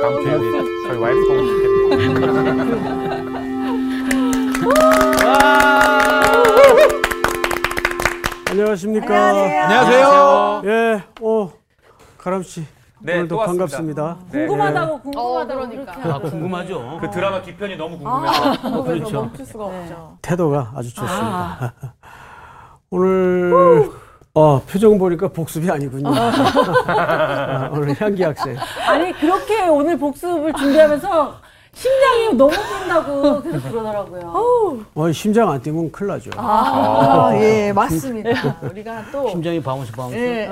다음 주에 저희 와이프가 오면 좋겠네요. 안녕하십니까. 안녕하세요. 예, 오, 가람 씨. 네, 오늘도. 반갑습니다. 네, 궁금하다고 궁금하다고 어, 그러니까. 그렇게 아, 궁금하죠. 그 드라마 뒤편이 너무 궁금해서 그렇죠. 멈출 수가 없죠. 태도가 아주 좋습니다. 오늘 어, 표정 보니까 복습이 아니군요. 아, 오늘 향기 학생. 아니 그렇게 오늘 복습을 준비하면서 심장이 너무 뛴다고 계속 그러더라고요. 어, 심장 안 뛰면 큰일 나죠. 아, 예, 맞습니다. 우리가 또 심장이 bounce bounce. 예.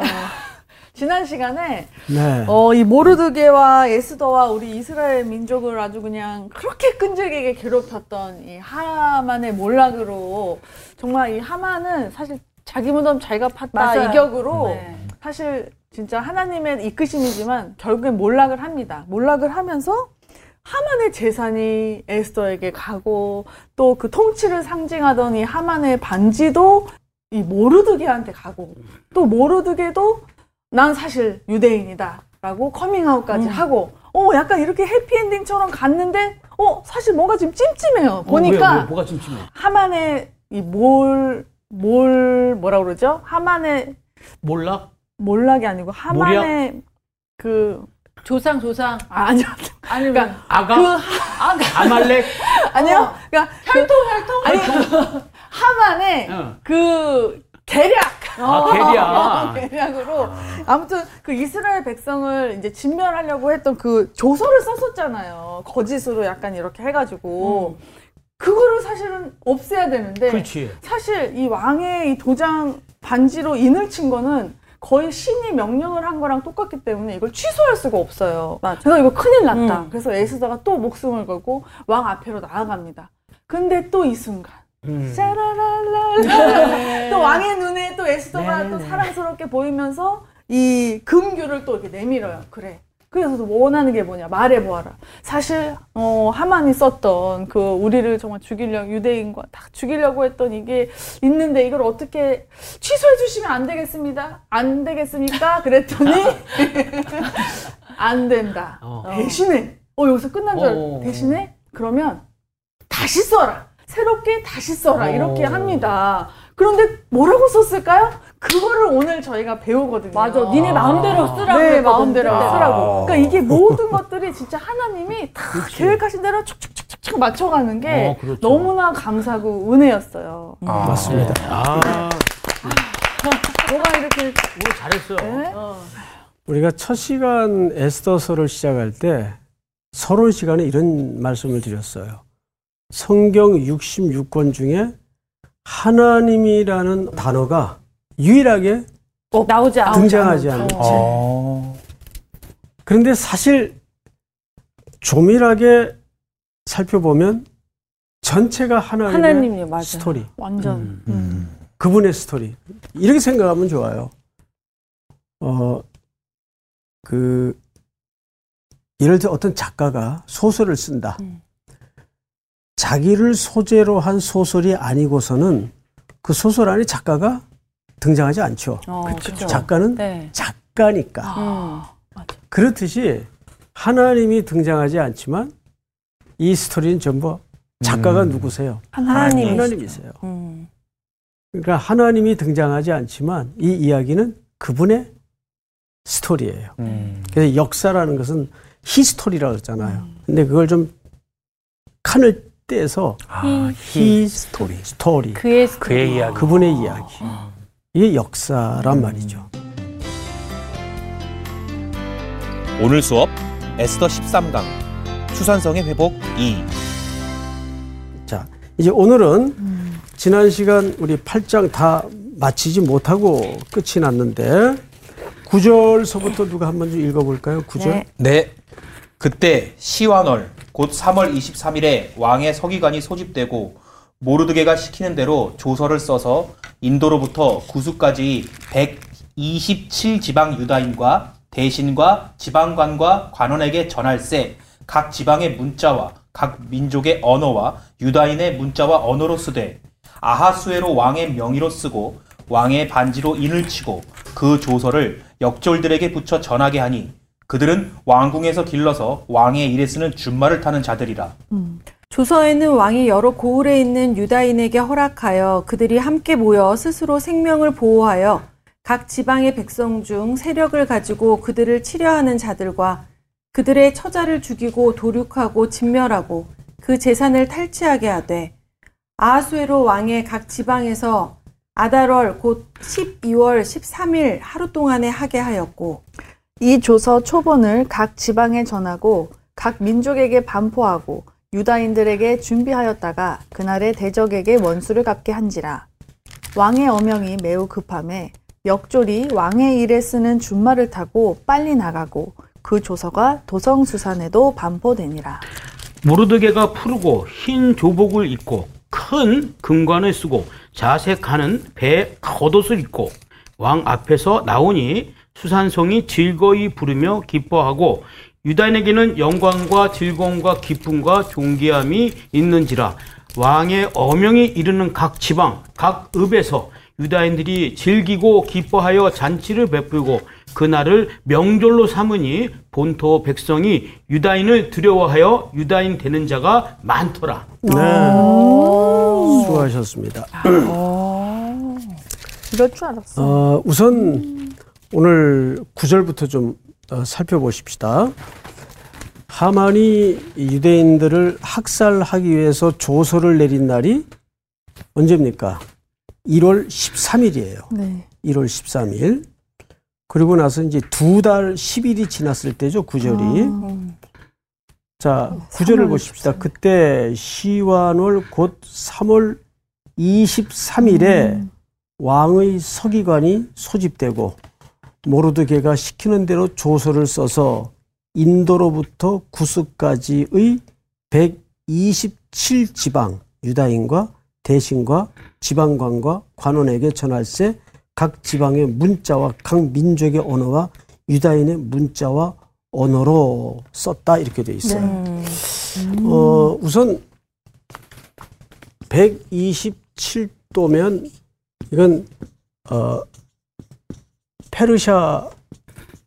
지난 시간에 네. 어, 이 모르드개와 에스더와 우리 이스라엘 민족을 아주 그냥 그렇게 끈질기게 괴롭혔던 이 하만의 몰락으로 정말 이 하만은 사실 자기 무덤 자기가 팠다 맞아요. 이 격으로 네. 사실 진짜 하나님의 이끄심이지만 결국엔 몰락을 합니다. 몰락을 하면서 하만의 재산이 에스더에게 가고 또 그 통치를 상징하던 이 하만의 반지도 이 모르드게한테 가고 또 모르드게도 난 사실 유대인이다라고 커밍아웃까지 하고 어 약간 이렇게 해피엔딩처럼 갔는데 어 사실 뭔가 지금 찜찜해요. 어, 보니까 왜, 왜, 뭐가 찜찜해? 하만의 이 몰 몰 뭐라 그러죠? 하만의 몰락? 몰락이 아니고 하만의 그 조상 조상. 아, 아니요. 아니 그러니까 아가? 그 하, 아말렉? 아니요. 그러니까 혈통 혈통? 아니 하만의 응. 그 계략. 아, 계략. 계략으로. 아무튼 그 이스라엘 백성을 이제 진멸하려고 했던 그 조서를 썼었잖아요. 거짓으로 약간 이렇게 해가지고 그거를 사실은 없애야 되는데 그렇지. 사실 이 왕의 이 도장 반지로 인을 친 거는 거의 신이 명령을 한 거랑 똑같기 때문에 이걸 취소할 수가 없어요. 그래서 이거 큰일 났다. 음. 그래서 에스더가 또 목숨을 걸고 왕 앞으로 나아갑니다. 근데 또 이 순간 음. 짜라랄라 또 왕의 눈에 또 에스더가 네, 또 네. 사랑스럽게 보이면서 이 금규를 또 이렇게 내밀어요. 그래. 그래서 원하는 게 뭐냐 말해보아라. 사실 어, 하만이 썼던 그 우리를 정말 죽이려고 유대인과 다 죽이려고 했던 이게 있는데 이걸 어떻게 취소해 주시면 안 되겠습니다. 안 되겠습니까? 그랬더니 안 된다. 어. 대신에 어 여기서 끝난 줄 알고 어. 대신에 그러면 다시 써라. 새롭게 다시 써라. 어. 이렇게 합니다. 그런데 뭐라고 썼을까요? 그거를 오늘 저희가 배우거든요. 맞아 니네 마음대로 쓰라고 네. 마음대로 그때. 쓰라고. 그러니까 이게 모든 것들이 진짜 하나님이 다 그치. 계획하신 대로 축축축축 맞춰가는 게 어, 그렇죠. 너무나 감사하고 은혜였어요. 아, 맞습니다. 아, 뭐가 이렇게 오늘 잘했어요. 네? 우리가 첫 시간 에스더서를 시작할 때 서론 시간에 이런 말씀을 드렸어요. 성경 66권 중에 하나님이라는 단어가 유일하게 나오지 않아. 등장하지 않는 책. 어. 그런데 사실 조밀하게 살펴보면 전체가 하나님의. 스토리, 완전 음. 음. 그분의 스토리. 이렇게 생각하면 좋아요. 어, 그, 예를 들어 어떤 작가가 소설을 쓴다. 음. 자기를 소재로 한 소설이 아니고서는 그 소설 안에 작가가 등장하지 않죠. 어, 그쵸. 작가는 네. 작가니까. 음. 그렇듯이 하나님이 등장하지 않지만 이 스토리는 전부 작가가 음. 누구세요? 하나님이 하나님이세요. 음. 그러니까 하나님이 등장하지 않지만 이 이야기는 그분의 스토리예요. 음. 그래서 역사라는 것은 history라고 그러잖아요. 근데 그걸 좀 칸을 떼서 아, his story, story, 그의 그의 이야기. 그분의 이야기. 이게 역사란 말이죠. 오늘 수업 에스더 13강 수산성의 회복 2 자, 이제 오늘은 지난 시간 우리 8장 다 마치지 못하고 끝이 났는데 9절서부터 누가 한번 좀 읽어볼까요? 9절. 네. 네. 그때 시완월 곧 3월 23일에 왕의 서기관이 소집되고 모르드게가 시키는 대로 조서를 써서 인도로부터 구수까지 127 지방 유다인과 대신과 지방관과 관원에게 전할세 각 지방의 문자와 각 민족의 언어와 유다인의 문자와 언어로 쓰되 아하수에로 왕의 명의로 쓰고 왕의 반지로 인을 치고 그 조서를 역졸들에게 붙여 전하게 하니 그들은 왕궁에서 길러서 왕의 일에 쓰는 준말을 타는 자들이라. 조서에는 왕이 여러 고을에 있는 유다인에게 허락하여 그들이 함께 모여 스스로 생명을 보호하여 각 지방의 백성 중 세력을 가지고 그들을 치려하는 자들과 그들의 처자를 죽이고 도륙하고 진멸하고 그 재산을 탈취하게 하되 아하수에로 왕의 각 지방에서 아달월 곧 12월 13일 하루 동안에 하게 하였고 이 조서 초본을 각 지방에 전하고 각 민족에게 반포하고 유다인들에게 준비하였다가 그날에 대적에게 원수를 갚게 한지라. 왕의 어명이 매우 급함에 역졸이 왕의 일에 쓰는 준말을 타고 빨리 나가고 그 조서가 도성수산에도 반포되니라. 모르드게가 푸르고 흰 조복을 입고 큰 금관을 쓰고 자색 하는 배 겉옷을 입고 왕 앞에서 나오니 수산성이 즐거이 부르며 기뻐하고 유다인에게는 영광과 즐거움과 기쁨과 존귀함이 있는지라 왕의 어명이 이르는 각 지방 각 읍에서 유다인들이 즐기고 기뻐하여 잔치를 베풀고 그날을 명절로 삼으니 본토 백성이 유다인을 두려워하여 유다인 되는 자가 많더라. 네. 수고하셨습니다. 이럴 줄 알았어 어, 우선 오늘 구절부터좀 어, 살펴보십시다. 하만이 유대인들을 학살하기 위해서 조서를 내린 날이 언제입니까? 1월 13일이에요. 네. 1월 13일. 그리고 나서 이제 두 달 10일이 지났을 때죠, 구절이 자, 구절을 보십시다. 그때 시완월 곧 3월 23일에 왕의 서기관이 소집되고 모르드게가 시키는 대로 조서를 써서 인도로부터 구스까지의 127지방 유다인과 대신과 지방관과 관원에게 전할세 각 지방의 문자와 각 민족의 언어와 유다인의 문자와 언어로 썼다 이렇게 돼 있어요. 어, 우선 127도면 이건 어, 페르시아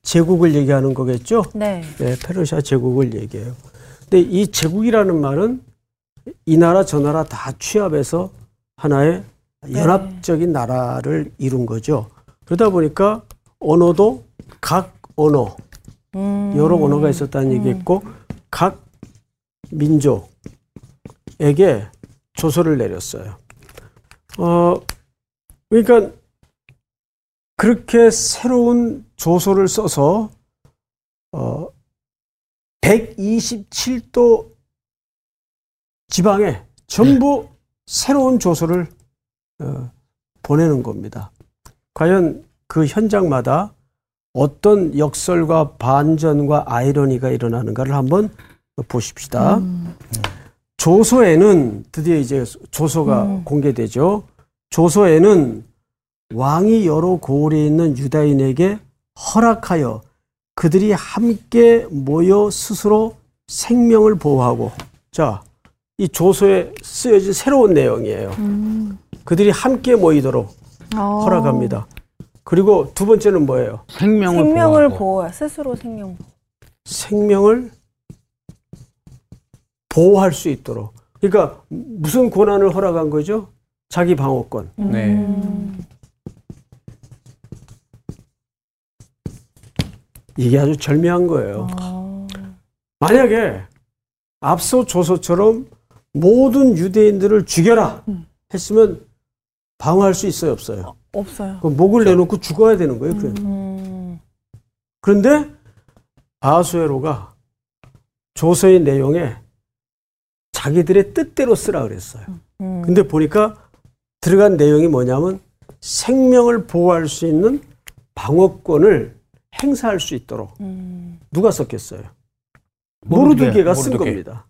제국을 얘기하는 거겠죠? 네. 네, 페르시아 제국을 얘기해요. 근데 이 제국이라는 말은 이 나라 저 나라 다 취합해서 하나의 연합적인 나라를 이룬 거죠. 그러다 보니까 언어도 각 언어, 여러 언어가 있었다는 얘기했고 각 민족에게 조서를 내렸어요. 어, 그러니까 그렇게 새로운 조서를 써서 어, 127도 지방에 전부 새로운 조서를 어, 보내는 겁니다. 과연 그 현장마다 어떤 역설과 반전과 아이러니가 일어나는가를 한번 보십시다. 조서에는 드디어 이제 조서가 공개되죠. 조서에는 왕이 여러 고을에 있는 유다인에게 허락하여 그들이 함께 모여 스스로 생명을 보호하고 자, 이 조서에 쓰여진 새로운 내용이에요. 그들이 함께 모이도록 허락합니다. 그리고 두 번째는 뭐예요? 생명을, 생명을 보호하고. 보호해 스스로 생명. 생명을 보호할 수 있도록. 그러니까 무슨 권한을 허락한 거죠? 자기 방어권. 네. 이게 아주 절묘한 거예요. 만약에 앞서 조서처럼 모든 유대인들을 죽여라 했으면 방어할 수 있어요, 없어요? 없어요. 그 목을 내놓고 죽어야 되는 거예요. 그냥. 그런데 아수에로가 조서의 내용에 자기들의 뜻대로 쓰라 그랬어요. 근데 보니까 들어간 내용이 뭐냐면 생명을 보호할 수 있는 방어권을 행사할 수 있도록 누가 썼겠어요? 모르드게, 모르드게가 쓴 모르드게. 겁니다.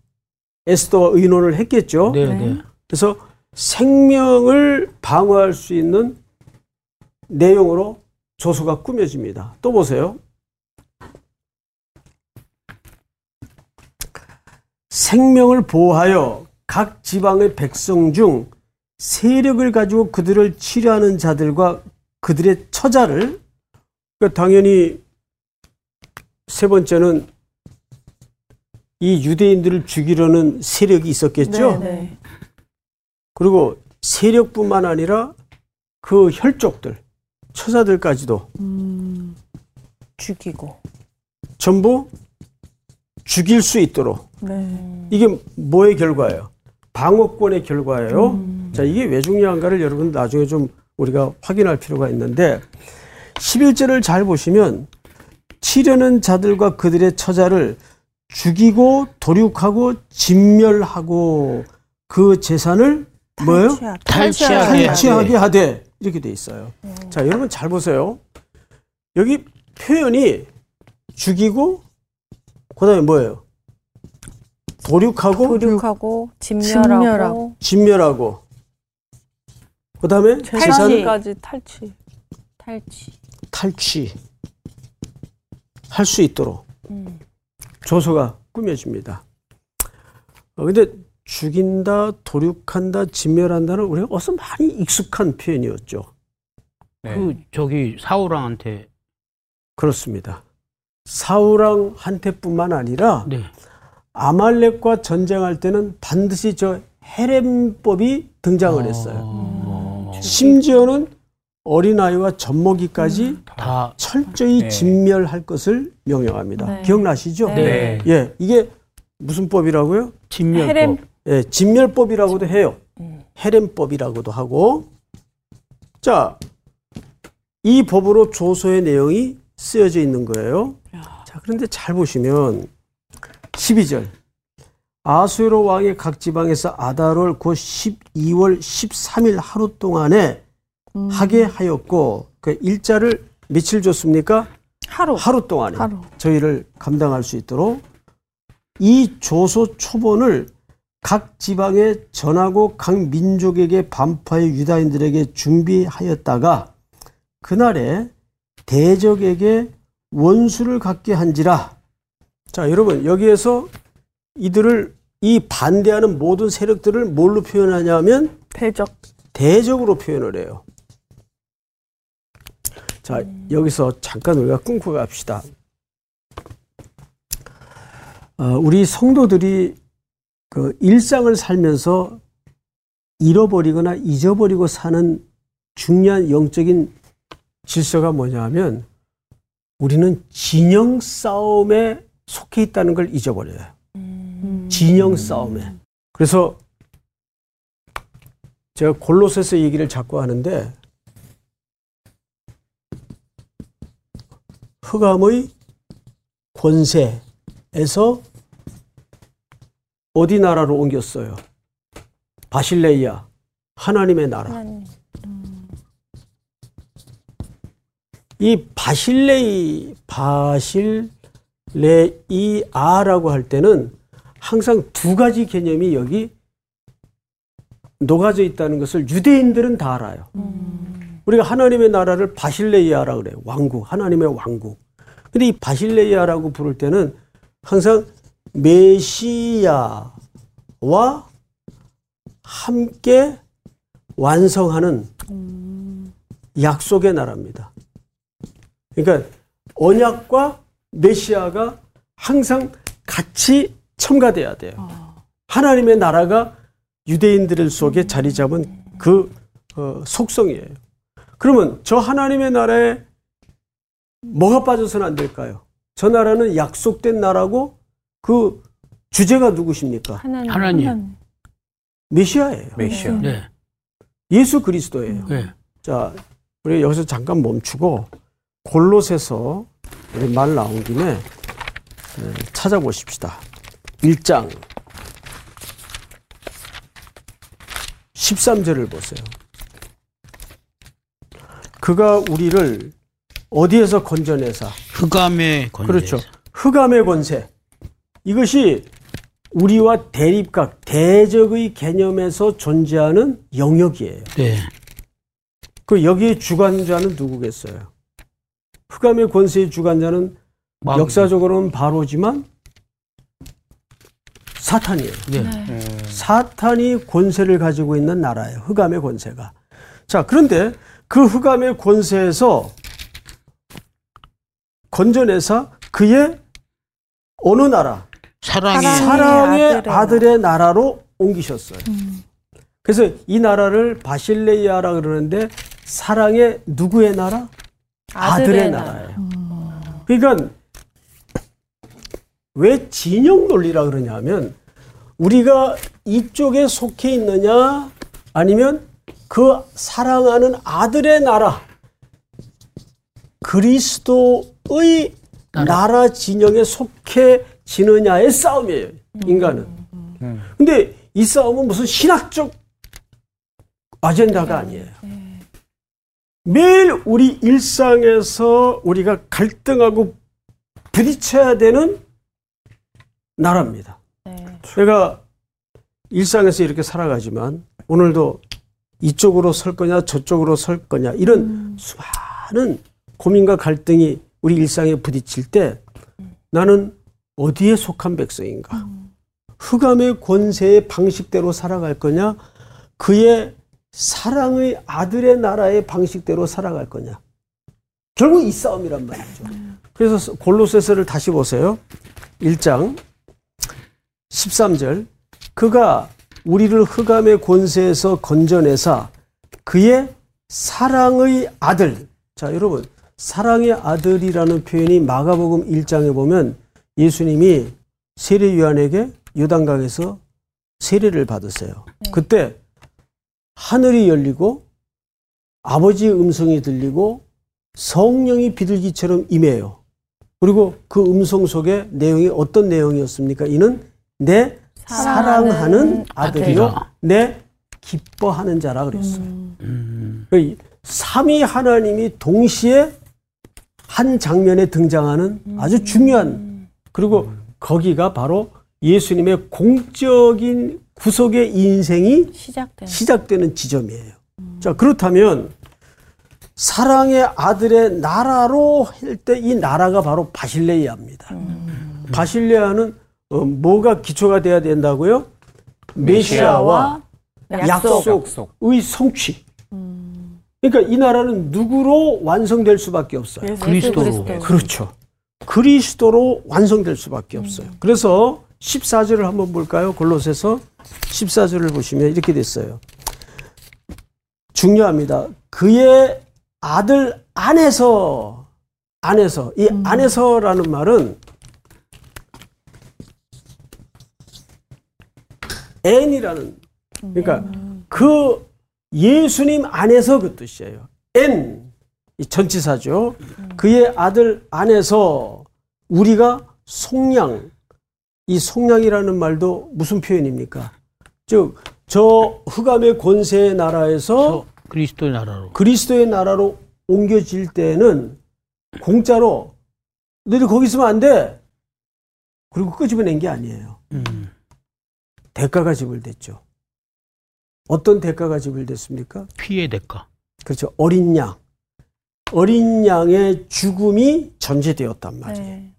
에스더와 의논을 했겠죠. 네, 네. 그래서 생명을 방어할 수 있는 내용으로 조서가 꾸며집니다. 또 보세요. 생명을 보호하여 각 지방의 백성 중 세력을 가지고 그들을 치료하는 자들과 그들의 처자를 그러니까 당연히 세 번째는 이 유대인들을 죽이려는 세력이 있었겠죠. 네. 그리고 세력뿐만 아니라 그 혈족들, 처자들까지도 죽이고. 전부 죽일 수 있도록 네. 이게 뭐의 결과예요? 방어권의 결과예요. 자, 이게 왜 중요한가를 여러분 나중에 좀 우리가 확인할 필요가 있는데 11절을 잘 보시면 치려는 자들과 그들의 처자를 죽이고 도륙하고 진멸하고 그 재산을 뭐예요? 탈취하게 탈취하게 하되 이렇게 돼 있어요. 자, 여러분 잘 보세요. 여기 표현이 죽이고 그다음에 뭐예요? 도륙하고 도륙하고 진멸하고, 진멸하고. 진멸하고 그다음에 재산 재산까지 탈취. 탈취. 탈취 할 수 있도록 조서가 꾸며집니다. 어, 근데 죽인다, 도륙한다, 진멸한다는 우리가 어서 많이 익숙한 표현이었죠. 네. 그 저기 사우랑한테 그렇습니다. 사우랑한테뿐만 아니라 네. 아말렉과 전쟁할 때는 반드시 저 헤렘법이 등장을 했어요. 어, 심지어는 어린아이와 젖먹이까지 다 철저히 네. 진멸할 것을 명령합니다. 네. 기억나시죠? 네. 예, 이게 무슨 법이라고요? 진멸법. 헤렘. 예, 진멸법이라고도 해요. 헤렘법이라고도 하고. 자, 이 법으로 조서의 내용이 쓰여져 있는 거예요. 자, 그런데 잘 보시면 12절. 아수에로 왕의 각 지방에서 아달월 곧 12월 13일 하루 동안에 하게 하였고 그 일자를 며칠 줬습니까? 하루. 하루 동안에 하루. 저희를 감당할 수 있도록 이 조소 초본을 각 지방에 전하고 각 민족에게 반파의 유다인들에게 준비하였다가 그날에 대적에게 원수를 갖게 한지라. 자, 여러분 여기에서 이들을 이 반대하는 모든 세력들을 뭘로 표현하냐면 대적. 대적으로 표현을 해요. 자, 여기서 잠깐 우리가 끊고 갑시다. 어, 우리 성도들이 그 일상을 살면서 잃어버리거나 잊어버리고 사는 중요한 영적인 질서가 뭐냐면 우리는 진영 싸움에 속해 있다는 걸 잊어버려요. 진영 싸움에. 그래서 제가 골로새서 얘기를 자꾸 하는데 흑암의 권세에서 어디 나라로 옮겼어요? 바실레이아 하나님의 나라. 이 바실레이 바실레이아라고 할 때는 항상 두 가지 개념이 여기 녹아져 있다는 것을 유대인들은 다 알아요. 우리가 하나님의 나라를 바실레이아라 그래요. 왕국, 하나님의 왕국. 근데 이 바실레이아라고 부를 때는 항상 메시아와 함께 완성하는 약속의 나라입니다. 그러니까 언약과 메시아가 항상 같이 첨가돼야 돼요. 하나님의 나라가 유대인들 속에 자리 잡은 그 어, 속성이에요. 그러면 저 하나님의 나라에 뭐가 빠져서는 안 될까요? 저 나라는 약속된 나라고 그 주제가 누구십니까? 하나님. 하나님. 메시아예요. 메시아. 네. 예수 그리스도예요. 네. 자, 우리 여기서 잠깐 멈추고 골로새서 우리 말 나온 김에 네, 찾아보십시다. 1장 13절을 보세요. 그가 우리를 어디에서 건져내사? 흑암의 권세. 그렇죠. 흑암의 권세. 이것이 우리와 대립각, 대적의 개념에서 존재하는 영역이에요. 네. 그 여기에 주관자는 누구겠어요? 흑암의 권세의 주관자는 마귀. 역사적으로는 바로지만 사탄이에요. 네. 사탄이 권세를 가지고 있는 나라예요. 흑암의 권세가. 자, 그런데 그 흑암의 권세에서 건져내서 그의 어느 나라? 사랑의 사랑의 사랑의 아들의 아들의, 나라로 옮기셨어요. 그래서 이 나라를 바실레이아라 그러는데 사랑의 누구의 나라? 아들의, 나라예요. 그러니까 왜 진영 논리라 그러냐면 우리가 이쪽에 속해 있느냐 아니면 그 사랑하는 아들의 나라 그리스도의 나라, 진영에 속해 지느냐의 싸움이에요. 인간은. 근데 이 싸움은 무슨 신학적 아젠다가 아니에요. 매일 우리 일상에서 우리가 갈등하고 부딪혀야 되는 나라입니다. 제가 일상에서 이렇게 살아가지만 오늘도 이쪽으로 설 거냐 저쪽으로 설 거냐 이런 수많은 고민과 갈등이 우리 일상에 부딪힐 때 나는 어디에 속한 백성인가? 흑암의 권세의 방식대로 살아갈 거냐? 그의 사랑의 아들의 나라의 방식대로 살아갈 거냐? 결국 이 싸움이란 말이죠. 그래서 골로새서를 다시 보세요. 1장 13절 그가 우리를 흑암의 권세에서 건져내사 그의 사랑의 아들 자 여러분 사랑의 아들이라는 표현이 마가복음 1장에 보면 예수님이 세례 요한에게 요단강에서 세례를 받으세요. 그때 하늘이 열리고 아버지의 음성이 들리고 성령이 비둘기처럼 임해요. 그리고 그 음성 속에 내용이 어떤 내용이었습니까? 이는 내 사랑하는 아들이요. 내 기뻐하는 자라 그랬어요. 음, 그 삼위 하나님이 동시에 한 장면에 등장하는 아주 중요한 그리고 거기가 바로 예수님의 공적인 구속의 인생이 시작된. 시작되는 지점이에요. 자, 그렇다면 사랑의 아들의 나라로 할 때 이 나라가 바로 바실레이아입니다. 바실레아는 어, 뭐가 기초가 돼야 된다고요? 메시아와 약속. 약속의 성취. 그러니까 이 나라는 누구로 완성될 수밖에 없어요. 그리스도로 그렇죠. 그리스도로 완성될 수밖에 없어요. 그래서 14절을 한번 볼까요? 골로새서 14절을 보시면 이렇게 됐어요. 중요합니다. 그의 아들 안에서 안에서 이 안에서라는 말은 n이라는 그러니까 그 예수님 안에서 그 뜻이에요. n 이 전치사죠. 그의 아들 안에서 우리가 속량 이 속량이라는 말도 무슨 표현입니까? 즉 저 흑암의 권세의 나라에서 저 그리스도의 나라로 그리스도의 나라로 옮겨질 때는 공짜로 너희들 거기 있으면 안 돼. 그리고 끄집어낸 게 아니에요. 음, 대가가 지불됐죠. 어떤 대가가 지불됐습니까? 피의 대가. 그렇죠. 어린 양. 어린 양의 죽음이 전제되었단 말이에요. 네.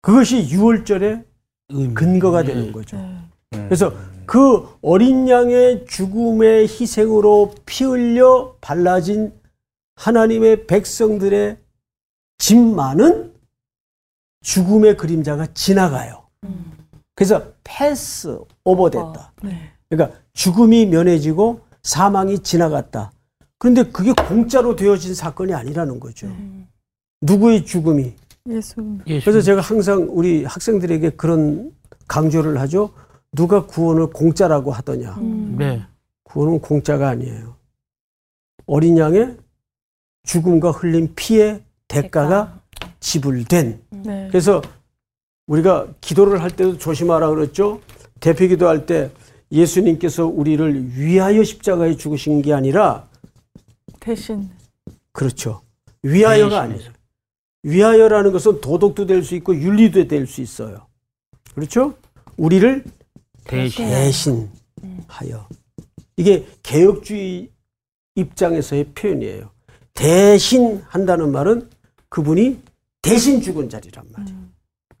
그것이 6월절의 의미. 근거가 네. 되는 거죠. 그래서 그 어린 양의 죽음의 희생으로 피 흘려 발라진 하나님의 백성들의 짐만은 죽음의 그림자가 지나가요. 그래서 패스 오버됐다. 네. 그러니까 죽음이 면해지고 사망이 지나갔다. 그런데 그게 공짜로 되어진 사건이 아니라는 거죠. 누구의 죽음이? 예수. 그래서 제가 항상 우리 학생들에게 그런 강조를 하죠. 누가 구원을 공짜라고 하더냐. 네. 구원은 공짜가 아니에요. 어린 양의 죽음과 흘린 피의 대가가 지불된. 네. 그래서 우리가 기도를 할 때도 조심하라 그랬죠. 대표 기도할 때 예수님께서 우리를 위하여 십자가에 죽으신 게 아니라 대신. 그렇죠. 위하여가 아니에요. 위하여라는 것은 도덕도 될 수 있고 윤리도 될 수 있어요. 그렇죠? 우리를 대신. 대신하여. 이게 개혁주의 입장에서의 표현이에요. 대신한다는 말은 그분이 대신 죽은 자리란 말이에요.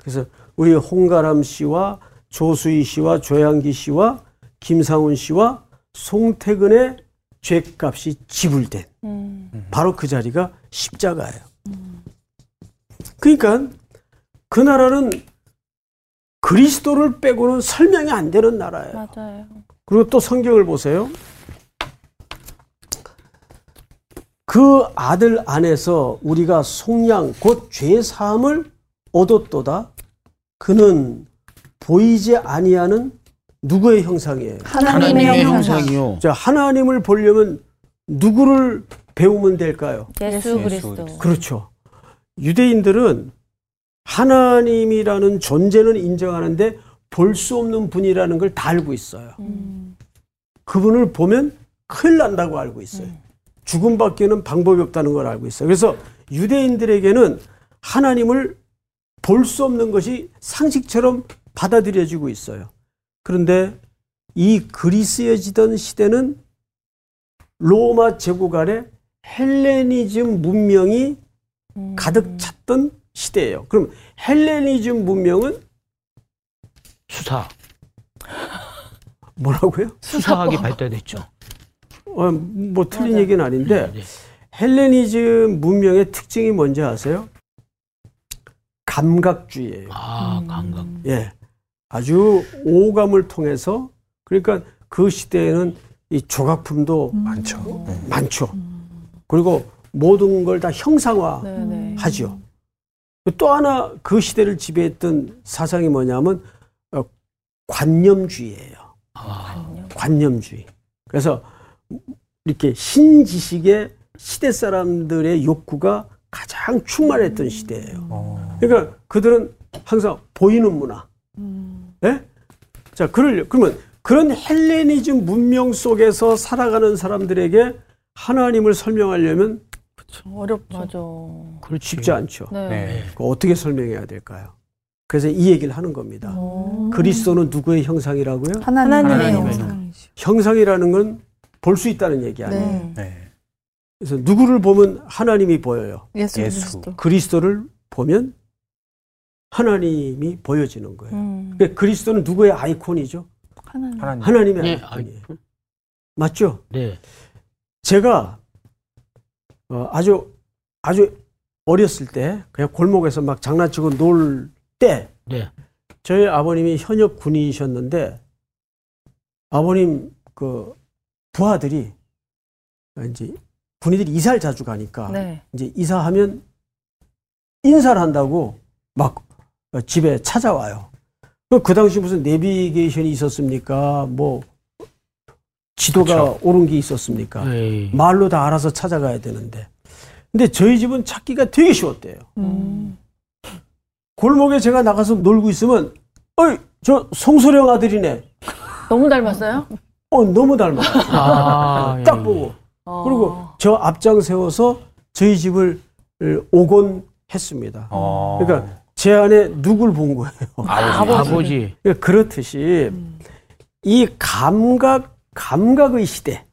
그래서 우리 홍가람 씨와 조수희 씨와 조양기 씨와 김상훈 씨와 송태근의 죄값이 지불된 바로 그 자리가 십자가예요. 그러니까 그 나라는 그리스도를 빼고는 설명이 안 되는 나라예요. 맞아요. 그리고 또 성경을 보세요. 그 아들 안에서 우리가 속량 곧 죄 사함을 얻었도다. 그는 보이지 아니하는 누구의 형상이에요? 하나님의 형상이요. 자, 하나님을 보려면 누구를 배우면 될까요? 예수 그리스도. 그렇죠. 유대인들은 하나님이라는 존재는 인정하는데 볼 수 없는 분이라는 걸 다 알고 있어요. 그분을 보면 큰일 난다고 알고 있어요. 죽음밖에는 방법이 없다는 걸 알고 있어요. 그래서 유대인들에게는 하나님을 볼 수 없는 것이 상식처럼 받아들여지고 있어요. 그런데 이 그리스여지던 시대는 로마 제국 아래 헬레니즘 문명이 가득 찼던 시대예요. 그럼 헬레니즘 문명은 수사. 뭐라고요? 수사학이 발달됐죠. 어, 뭐 틀린 얘기는 아닌데 네. 헬레니즘 문명의 특징이 뭔지 아세요? 감각주의예요. 아, 감각. 예. 아주 오감을 통해서 그러니까 그 시대에는 이 조각품도 많죠. 많죠. 그리고 모든 걸 다 형상화. 하죠. 또 하나 그 시대를 지배했던 사상이 뭐냐면 어, 관념주의예요. 아, 관념 주의. 그래서 이렇게 신지식의 시대 사람들의 욕구가 가장 충만했던 시대예요. 그러니까 그들은 항상 보이는 문화. 예? 자, 그럴 그러면 그런 헬레니즘 문명 속에서 살아가는 사람들에게 하나님을 설명하려면 어렵죠. 맞아. 그렇지. 쉽지 않죠. 네. 네. 그 어떻게 설명해야 될까요? 그래서 이 얘기를 하는 겁니다. 그리스도는 누구의 형상이라고요? 하나님의, 하나님의 형상이죠. 형상이라는 건 볼 수 있다는 얘기 아니에요. 네. 네. 그래서 누구를 보면 하나님이 보여요. 예수 예수. 그리스도. 그리스도 를 보면 하나님이 보여지는 거예요. 음. 그러니까 그리스도는 누구의 아이콘이죠? 하나님. 하나님. 하나님의 네, 아이콘이에요. 아이, 맞죠? 네. 제가 어, 아주 아주 어렸을 때 그냥 골목에서 막 장난치고 놀때 네. 저희 아버님이 현역 군인이셨는데 아버님 그 부하들이 이제 군인들이 이사를 자주 가니까 네. 이제 이사하면 인사를 한다고 막 집에 찾아와요. 그그 당시 무슨 내비게이션이 있었습니까? 뭐 지도가 옳은 게 있었습니까? 네. 말로 다 알아서 찾아가야 되는데. 근데 저희 집은 찾기가 되게 쉬웠대요. 음. 골목에 제가 나가서 놀고 있으면, 어이, 저 송소령 아들이네. 너무 닮았어요? 어, 너무 닮았어. 아, 예. 딱 보고. 어. 그리고 저 앞장 세워서 저희 집을 오곤 했습니다. 어. 그러니까 제 안에 누굴 본 거예요. 아버지. 아버지. 그러니까 그렇듯이 이 감각, 감각의 시대,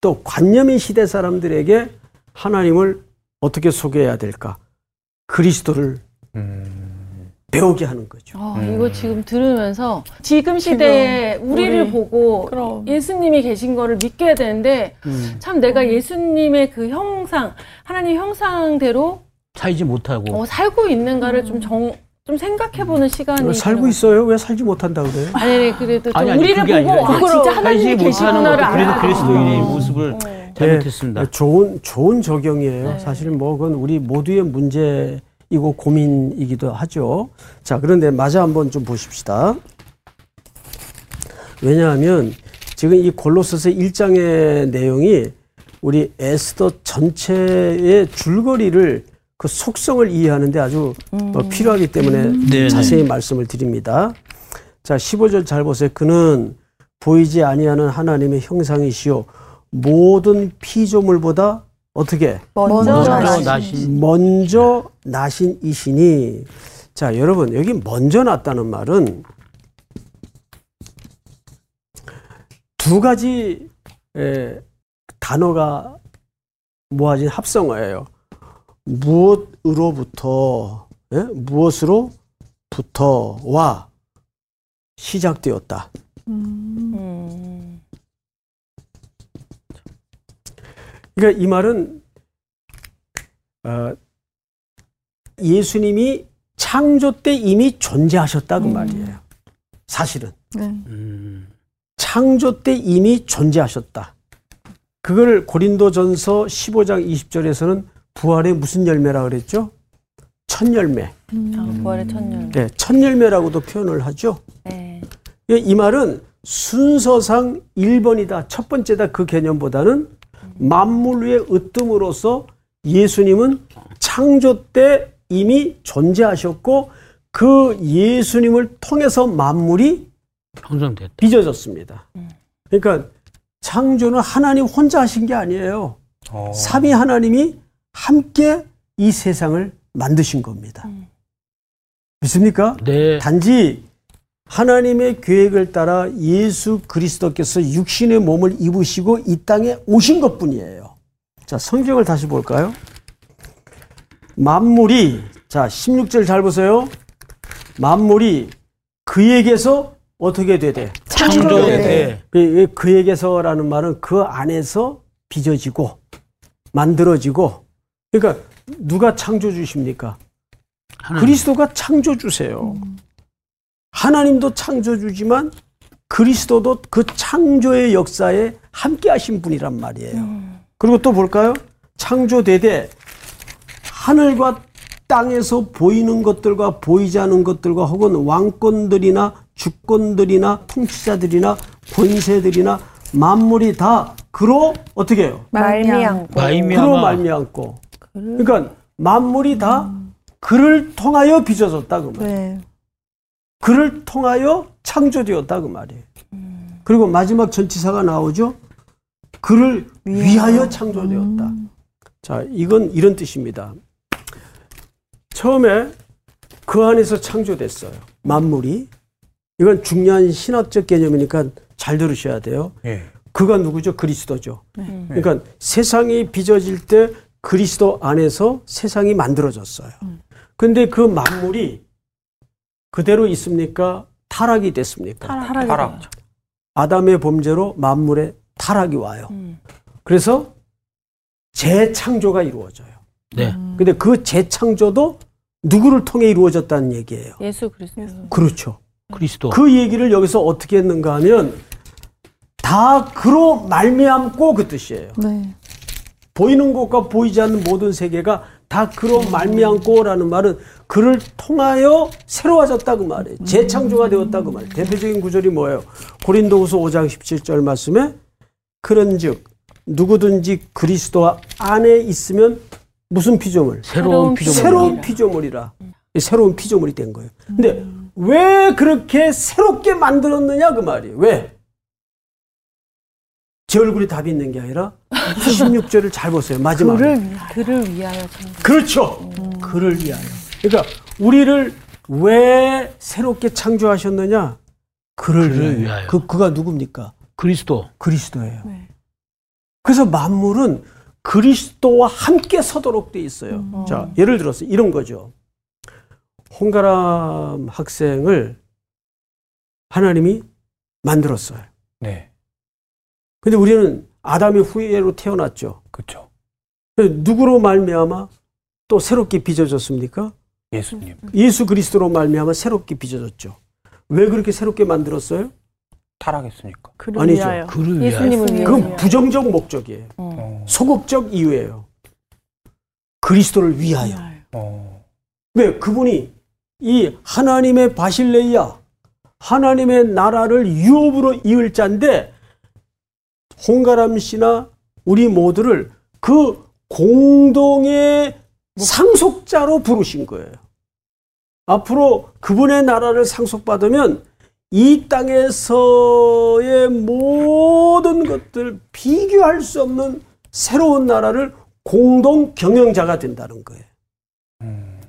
또 관념의 시대 사람들에게 하나님을 어떻게 소개해야 될까? 그리스도를 음. 배우게 하는 거죠. 아, 음. 이거 지금 들으면서 지금 시대에 우리를 우리. 보고 그럼. 예수님이 계신 거를 믿게 되는데 음. 참 내가 예수님의 그 형상, 하나님 형상대로 살지 못하고. 어, 살고 있는가를 좀 정, 좀 생각해보는 시간이 살고 되는 있어요? 왜 살지 못한다 그래요? 아니, 아니, 그래도 좀 아니, 아니, 우리를 보고 아니라 아, 진짜 하나님이 계시구나를 것도 그래도. 그리스도인의 어. 모습을 어. 잘못했습니다. 네, 좋은 좋은 적용이에요. 네. 사실 뭐 그건 우리 모두의 문제 이고 고민이기도 하죠. 자, 그런데 마저 한번 좀 보십시다. 왜냐하면 지금 이 골로새서 1장의 내용이 우리 에스더 전체의 줄거리를 그 속성을 이해하는데 아주 어, 필요하기 때문에 네네. 자세히 말씀을 드립니다. 자, 15절 잘 보세요. 그는 보이지 아니하는 하나님의 형상이시요 모든 피조물보다 어떻게 먼저 먼저 나신 먼저 나신 이시니 자 여러분 여기 먼저 났다는 말은 두 가지 에, 단어가 모아진 합성어예요. 무엇으로부터 예? 무엇으로부터와 시작되었다. 음. 그러니까 이 말은 어, 예수님이 창조 때 이미 존재하셨다 그 말이에요. 사실은 음. 창조 때 이미 존재하셨다. 그걸 고린도전서 15장 20절에서는 부활의 무슨 열매라 그랬죠? 첫 열매. 아, 부활의 첫열. 네, 첫 열매라고도 표현을 하죠. 네. 예, 이 말은 순서상 1번이다. 첫 번째다 그 개념보다는 만물 위의 으뜸으로서 예수님은 창조 때 이미 존재하셨고 그 예수님을 통해서 만물이 형성됐다. 빚어졌습니다. 그러니까 창조는 하나님 혼자 하신 게 아니에요. 어. 삼위 하나님이 함께 이 세상을 만드신 겁니다. 믿습니까? 네. 단지 하나님의 계획을 따라 예수 그리스도께서 육신의 몸을 입으시고 이 땅에 오신 것 뿐이에요. 자, 성경을 다시 볼까요? 만물이, 자, 16절 잘 보세요. 만물이 그에게서 어떻게 되대? 창조돼. 그- 그에게서라는 말은 그 안에서 빚어지고 만들어지고 그러니까 누가 창조주십니까? 하나님. 그리스도가 창조주세요. 하나님도 창조주지만 그리스도도 그 창조의 역사에 함께 하신 분이란 말이에요. 그리고 또 볼까요? 창조되되 하늘과 땅에서 보이는 것들과 보이지 않은 것들과 혹은 왕권들이나 주권들이나 통치자들이나 권세들이나 만물이 다 그로 어떻게 해요? 말미암고. 그로 말미암아 말미암고. 그러니까 만물이 다 그를 통하여 빚어졌다 그 말. 네. 그를 통하여 창조되었다 그 말이에요. 그리고 마지막 전치사가 나오죠. 그를 위하여 창조되었다. 자, 이건 이런 뜻입니다. 처음에 그 안에서 창조됐어요. 만물이. 이건 중요한 신학적 개념이니까 잘 들으셔야 돼요. 예. 그가 누구죠? 그리스도죠. 그러니까 세상이 빚어질 때 그리스도 안에서 세상이 만들어졌어요. 근데 그 만물이 그대로 있습니까? 타락이 됐습니까? 타락. 아담의 범죄로 만물에 타락이 와요. 그래서 재창조가 이루어져요. 네. 근데 그 재창조도 누구를 통해 이루어졌다는 얘기예요. 예수 그리스도. 그렇죠. 그리스도. 그 얘기를 여기서 어떻게 했는가 하면 다 그로 말미암고 그 뜻이에요. 네. 보이는 것과 보이지 않는 모든 세계가 다 그로 말미암고라는 말은 그를 통하여 새로워졌다 그 말이에요. 재창조가 되었다 그 말이에요. 대표적인 구절이 뭐예요? 고린도후서 5장 17절 말씀에 그런즉 누구든지 그리스도 안에 있으면 무슨 피조물? 새로운 피조물. 새로운 피조물이라. 새로운 피조물이 된 거예요. 근데 왜 그렇게 새롭게 만들었느냐 그 말이에요. 왜? 제 얼굴이 답이 있는 게 아니라 16절을 잘 보세요. 마지막에. 그를 위하여 창조. 그렇죠. 그를 위하여. 그러니까 우리를 왜 새롭게 창조하셨느냐? 그를, 그를 위하여. 그 그가 누굽니까? 그리스도. 그리스도예요. 그래서 만물은 그리스도와 함께 서도록 돼 있어요. 자, 예를 들어서 이런 거죠. 홍가람 학생을 하나님이 만들었어요. 네. 근데 우리는 아담의 후예로 태어났죠. 그렇죠. 누구로 말미암아 또 새롭게 빚어졌습니까? 예수님. 예수 그리스도로 말미암아 새롭게 빚어졌죠. 왜 그렇게 새롭게 만들었어요? 타락했으니까. 그를 아니죠. 위하여. 그를 위하여. 예수님을 위하여. 그건 부정적 목적이에요. 어. 소극적 이유예요. 그리스도를 위하여. 어. 왜? 그분이 이 하나님의 바실레이아, 하나님의 나라를 유업으로 이을 자인데, 홍가람 씨나 우리 모두를 그 공동의 상속자로 부르신 거예요. 앞으로 그분의 나라를 상속받으면 이 땅에서의 모든 것들 비교할 수 없는 새로운 나라를 공동 경영자가 된다는 거예요. 음.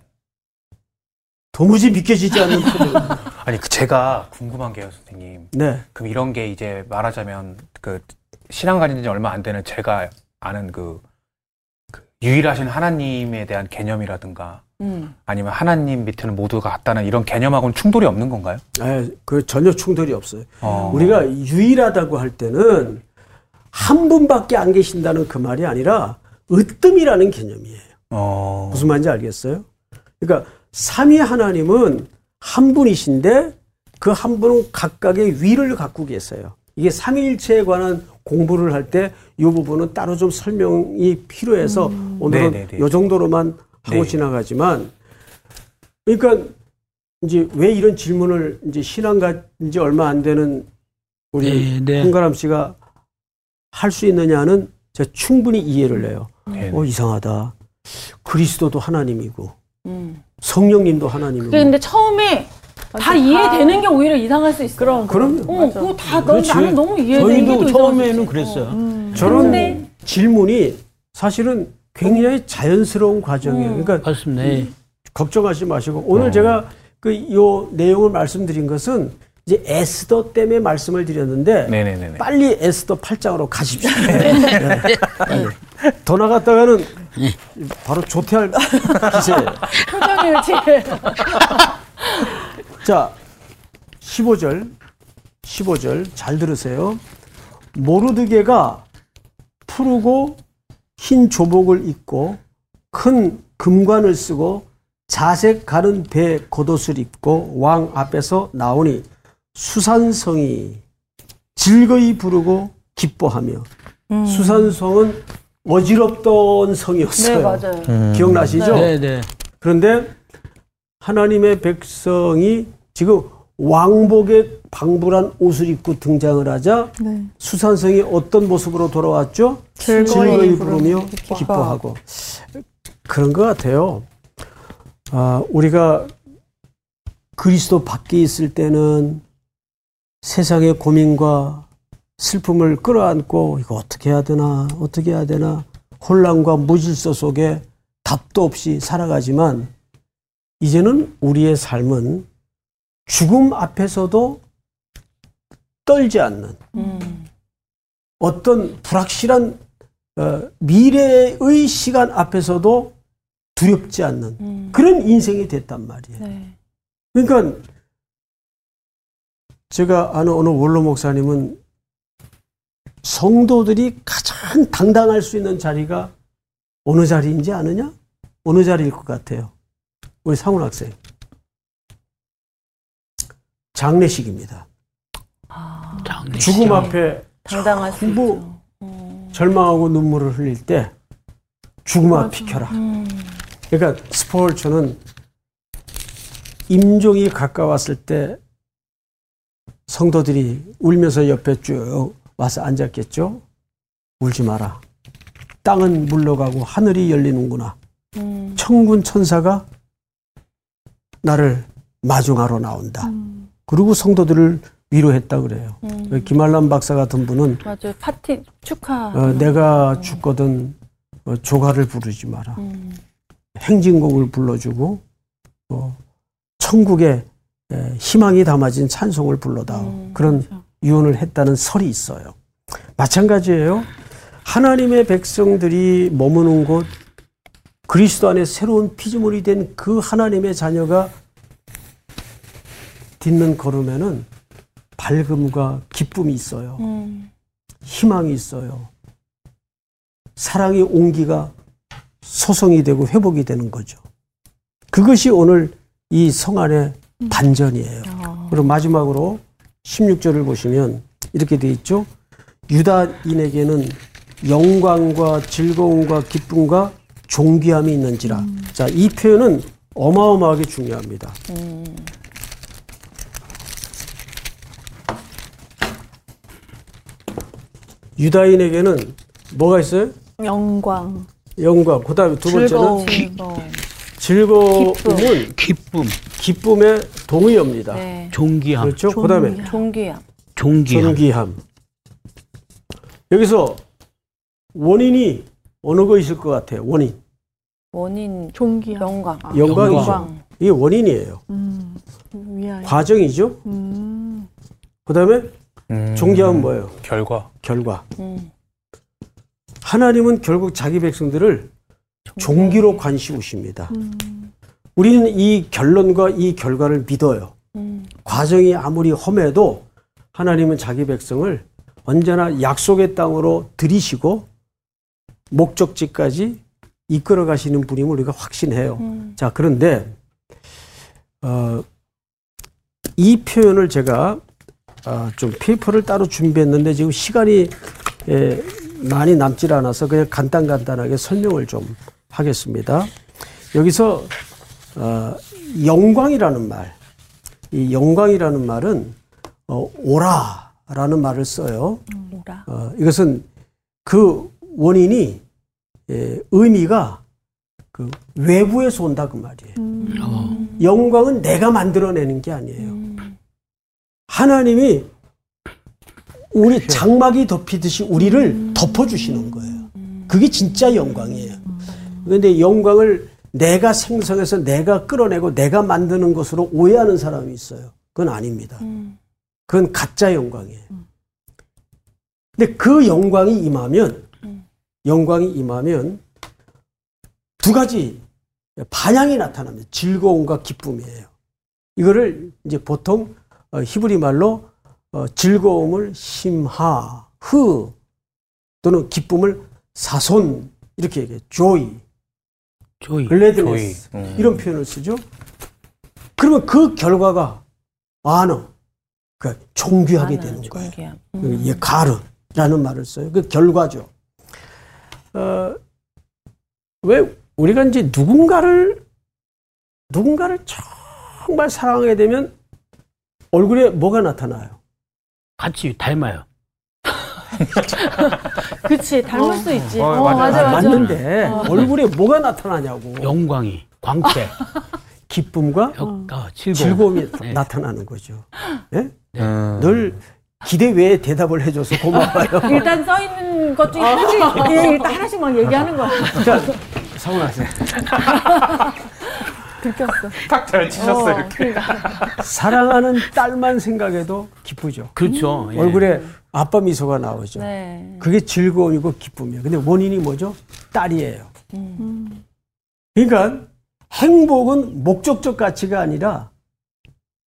도무지 믿겨지지 않는. 아니 그 제가 궁금한 게요, 선생님. 네. 그럼 이런 게 이제 말하자면 그 신앙 가진 지 얼마 안 되는 제가 아는 그, 그 유일하신 하나님에 대한 개념이라든가 음. 아니면 하나님 밑에는 모두가 같다는 이런 개념하고는 충돌이 없는 건가요? 에, 그 전혀 충돌이 없어요. 어. 우리가 유일하다고 할 때는 한 분밖에 안 계신다는 그 말이 아니라 으뜸이라는 개념이에요. 어. 무슨 말인지 알겠어요? 그러니까 삼위 하나님은 한 분이신데 그 한 분은 각각의 위를 갖고 계세요. 이게 삼위일체에 관한 공부를 할 때 이 부분은 따로 좀 설명이 필요해서 오늘은 네네네. 이 정도로만 하고 네. 지나가지만 그러니까 이제 왜 이런 질문을 이제 신앙가 이제 얼마 안 되는 우리 네, 네. 홍가람 씨가 할 수 있느냐는 제가 충분히 이해를 해요. 네. 어 이상하다. 그리스도도 하나님이고 음. 성령님도 하나님이고. 그게 근데 처음에 다. 이해되는 게 오히려 이상할 수 있어. 그럼 그럼요. 어, 그거 다 너, 그렇지. 나는 너무 이해되는 게 저희도 더 처음에는 그랬어요. 음. 저런 근데- 질문이 사실은 굉장히 자연스러운 과정이에요. 음. 그러니까 맞습니다. 예. 걱정하지 마시고 오늘 어. 제가 그 요 내용을 말씀드린 것은 이제 에스더 때문에 말씀을 드렸는데 네네네네. 빨리 에스더 8장으로 가십시오. 네. 빨리. 더 나갔다가는 바로 조퇴할 기세예요. 표정이 지금. 자, 15절, 15절 잘 들으세요. 모르드게가 푸르고 흰 조복을 입고 큰 금관을 쓰고 자색 가른 배 겉옷을 입고 왕 앞에서 나오니 수산성이 즐거이 부르고 기뻐하며 수산성은 어지럽던 성이었어요. 네, 맞아요. 기억나시죠? 네, 네. 그런데 하나님의 백성이 지금 왕복의 방불한 옷을 입고 등장을 하자 네. 수산성이 어떤 모습으로 돌아왔죠? 즐거이 부르며 기뻐하고 그런 것 같아요. 아, 우리가 그리스도 밖에 있을 때는 세상의 고민과 슬픔을 끌어안고 이거 어떻게 해야 되나 어떻게 해야 되나 혼란과 무질서 속에 답도 없이 살아가지만 이제는 우리의 삶은 죽음 앞에서도 떨지 않는 음. 어떤 불확실한 어, 미래의 시간 앞에서도 두렵지 않는 음. 그런 인생이 됐단 말이에요. 네. 그러니까 제가 아는 어느 원로 목사님은 성도들이 가장 당당할 수 있는 자리가 어느 자리인지 아느냐? 어느 자리일 것 같아요. 우리 상훈 학생. 장례식입니다. 장례식. 죽음 앞에 당당할 수 전부. 음. 절망하고 눈물을 흘릴 때 죽음아 비켜라. 음. 그러니까 스포츠는 임종이 가까웠을 때 성도들이 울면서 옆에 쭉 와서 앉았겠죠. 울지 마라. 땅은 물러가고 하늘이 열리는구나. 음. 천군 천사가 나를 마중하러 나온다. 그리고 성도들을 위로했다 그래요. 음. 김한란 박사 같은 분은 맞아요. 파티 축하. 어, 내가 죽거든 어, 조가를 부르지 마라. 음. 행진곡을 불러주고 어, 천국에 에, 희망이 담아진 찬송을 불러다오 음, 그런 그렇죠. 유언을 했다는 설이 있어요. 마찬가지예요. 하나님의 백성들이 머무는 곳 그리스도 안에 새로운 피조물이 된 그 하나님의 자녀가 딛는 걸음에는 밝음과 기쁨이 있어요. 음. 희망이 있어요. 사랑의 온기가 소송이 되고 회복이 되는 거죠. 그것이 오늘 이 성안의 반전이에요. 그리고 마지막으로 16절을 보시면 이렇게 돼 있죠. 유다인에게는 영광과 즐거움과 기쁨과 존귀함이 있는지라. 자, 이 표현은 어마어마하게 중요합니다. 유다인에게는 뭐가 있어요? 영광, 영광. 그 다음에 두 번째는 즐거움, 즐거움은 기쁨, 기쁨의 동의어입니다. 네. 존귀함, 그렇죠? 그 다음에 종기야. 존귀함. 존귀함. 여기서 원인이 어느 거 있을 것 같아요? 원인. 원인 존귀함, 영광. 영광이죠. 영광. 이게 원인이에요. 음, 위하여. 과정이죠. 음, 그 다음에 음, 뭐예요? 결과. 결과. 음. 하나님은 결국 자기 백성들을 종기 로 관시우십니다. 우리는 이 결론과 이 결과를 믿어요. 음. 과정이 아무리 험해도 하나님은 자기 백성을 언제나 약속의 땅으로 들이시고 목적지까지 이끌어 가시는 분임을 우리가 확신해요. 자, 그런데 어, 이 표현을 제가 어, 좀 페이퍼를 따로 준비했는데 지금 시간이 예, 많이 남질 않아서 그냥 간단간단하게 설명을 좀 하겠습니다. 여기서 어, 영광이라는 말, 이 영광이라는 말은 어, 오라라는 말을 써요. 오라. 어, 이것은 그 원인이 예, 의미가 그 외부에서 온다 그 말이에요. 어. 영광은 내가 만들어내는 게 아니에요. 하나님이 우리 장막이 덮이듯이 우리를 덮어주시는 거예요. 그게 진짜 영광이에요. 그런데 영광을 내가 생성해서 내가 끌어내고 내가 만드는 것으로 오해하는 사람이 있어요. 그건 아닙니다. 그건 가짜 영광이에요. 근데 그 영광이 임하면, 영광이 임하면 두 가지 반향이 나타납니다. 즐거움과 기쁨이에요. 이거를 이제 보통 어, 히브리 말로 어, 즐거움을 심하, 흐 또는 기쁨을 사손 이렇게 얘기해요. joy, 조이. gladness 음. 이런 표현을 쓰죠. 그러면 그 결과가 아너, 그 존귀하게 되는 거예요. 존귀함. 예, 가르라는 말을 써요. 그 결과죠. 어, 왜 우리가 이제 누군가를 누군가를 정말 사랑하게 되면 얼굴에 뭐가 나타나요? 같이 닮아요. 그치 닮을 수 있지. 어, 어, 맞아, 맞아 아, 맞아. 맞는데 얼굴에 뭐가 나타나냐고. 영광이, 광채, 기쁨과 역, 어, 즐거움. 즐거움 이 네. 나타나는 거죠. 예? 음. 늘 기대 외에 대답을 해줘서 고마워요. 일단 써 있는 것 중에 하나씩 예, 일단 하나씩 막 얘기하는 거야. 자, 사원하세요. 탁잘 치셨어요 이렇게. 사랑하는 딸만 생각해도 기쁘죠. 그렇죠. 예. 얼굴에 아빠 미소가 나오죠. 네. 그게 즐거움이고 기쁨이에요. 근데 원인이 뭐죠? 딸이에요. 그러니까 행복은 목적적 가치가 아니라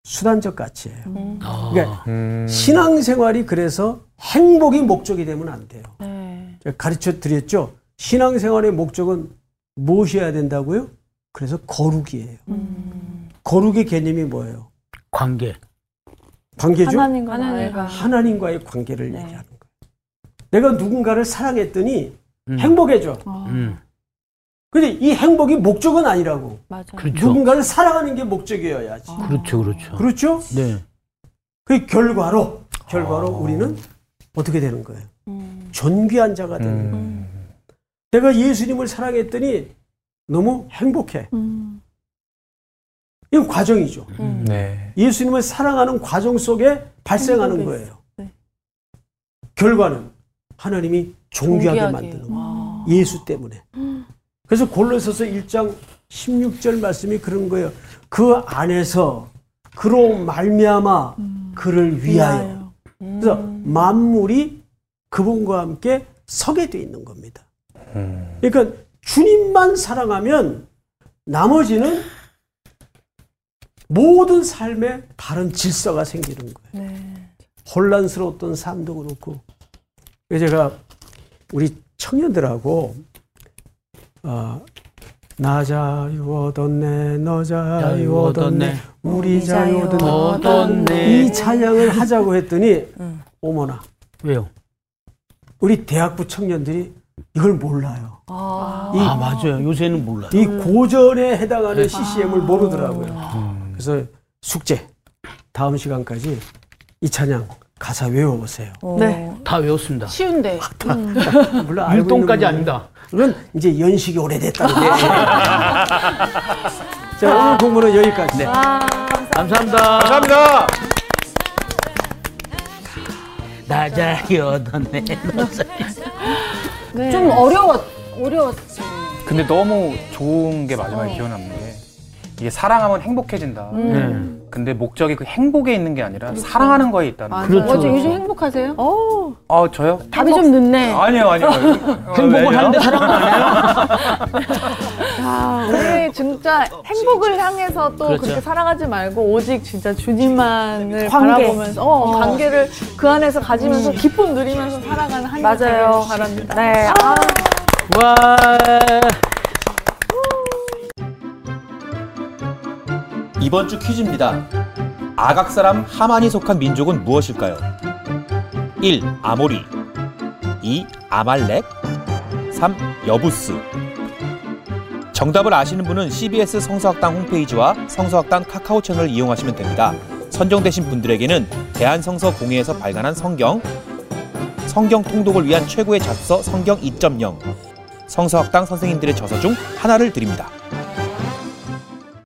수단적 가치예요. 어. 그러니까 음. 신앙생활이 그래서 행복이 목적이 되면 안 돼요. 네. 제가 가르쳐 드렸죠. 신앙생활의 목적은 무엇이어야 된다고요? 그래서 거룩이에요. 거룩의 개념이 뭐예요? 관계. 관계죠. 하나님과 하나님과. 하나님과의 관계를 네. 얘기하는 거예요. 내가 누군가를 사랑했더니 음. 행복해져. 음. 근데 이 행복이 목적은 아니라고. 맞아. 그렇죠. 누군가를 사랑하는 게 목적이어야지. 그렇죠, 그렇죠. 그렇죠? 네. 그 결과로 결과로 우리는 어떻게 되는 거예요? 존귀한 자가 되는 거예요. 음. 내가 예수님을 사랑했더니 너무 행복해. 이건 과정이죠. 네. 예수님을 사랑하는 과정 속에 발생하는 거예요. 네. 결과는 하나님이 존귀하게, 존귀하게. 만드는 거예요. 예수 때문에. 그래서 골로새서 1장 16절 말씀이 그런 거예요. 그 안에서 그로 말미암아 그를 위하여. 그래서 만물이 그분과 함께 서게 돼 있는 겁니다. 음. 그러니까 주님만 사랑하면 나머지는 모든 삶에 다른 질서가 생기는 거예요. 혼란스러웠던 삶도 그렇고. 그래서 제가 우리 청년들하고 어, 나 자유얻었네, 너 자유얻었네, 우리 자유얻었네 얻었네. 이 찬양을 하자고 했더니 어머나 왜요? 우리 대학부 청년들이 이걸 몰라요. 이, 아, 맞아요. 요새는 몰라요. 이 고전에 해당하는 CCM을 모르더라고요. 그래서 숙제 다음 시간까지 이 찬양 가사 외워보세요. 네. 다 외웠습니다. 쉬운데. 물론 알고 율동까지 있는 아닙니다. 그건 이제 연식이 오래됐다는 거예요. 자 오늘 공부는 여기까지. 감사합니다. 감사합니다. 나자여던네. 좀 어려웠 어려웠지. 근데 너무 좋은 게 마지막에 기억 남는 게 이게 사랑하면 행복해진다. 네. 근데 목적이 그 행복에 있는 게 아니라 사랑하는 거에 있다는 거예요. 그렇죠. 맞아. 요즘 행복하세요? 어, 아 저요? 답이 좀 늦네. 아니요 아니요. 어, 행복을? 하는데 사랑은 안 해요? 야, 우리 진짜 행복을 향해서 또 그렇죠. 그렇게 살아가지 말고 오직 진짜 주님만을 관계. 바라보면서 어, 관계를 그 안에서 가지면서 기쁨 누리면서 살아가는 한 맞아요. 바랍니다. 네. 아, 와. 이번 주 퀴즈입니다. 아각 사람 하만이 속한 민족은 무엇일까요? 1. 아모리 2. 아말렉 3. 여부스 정답을 아시는 분은 CBS 성서학당 홈페이지와 성서학당 카카오 채널을 이용하시면 됩니다. 선정되신 분들에게는 대한성서공회에서 발간한 성경, 성경 통독을 위한 최고의 잡서 성경 2.0, 성서학당 선생님들의 저서 중 하나를 드립니다.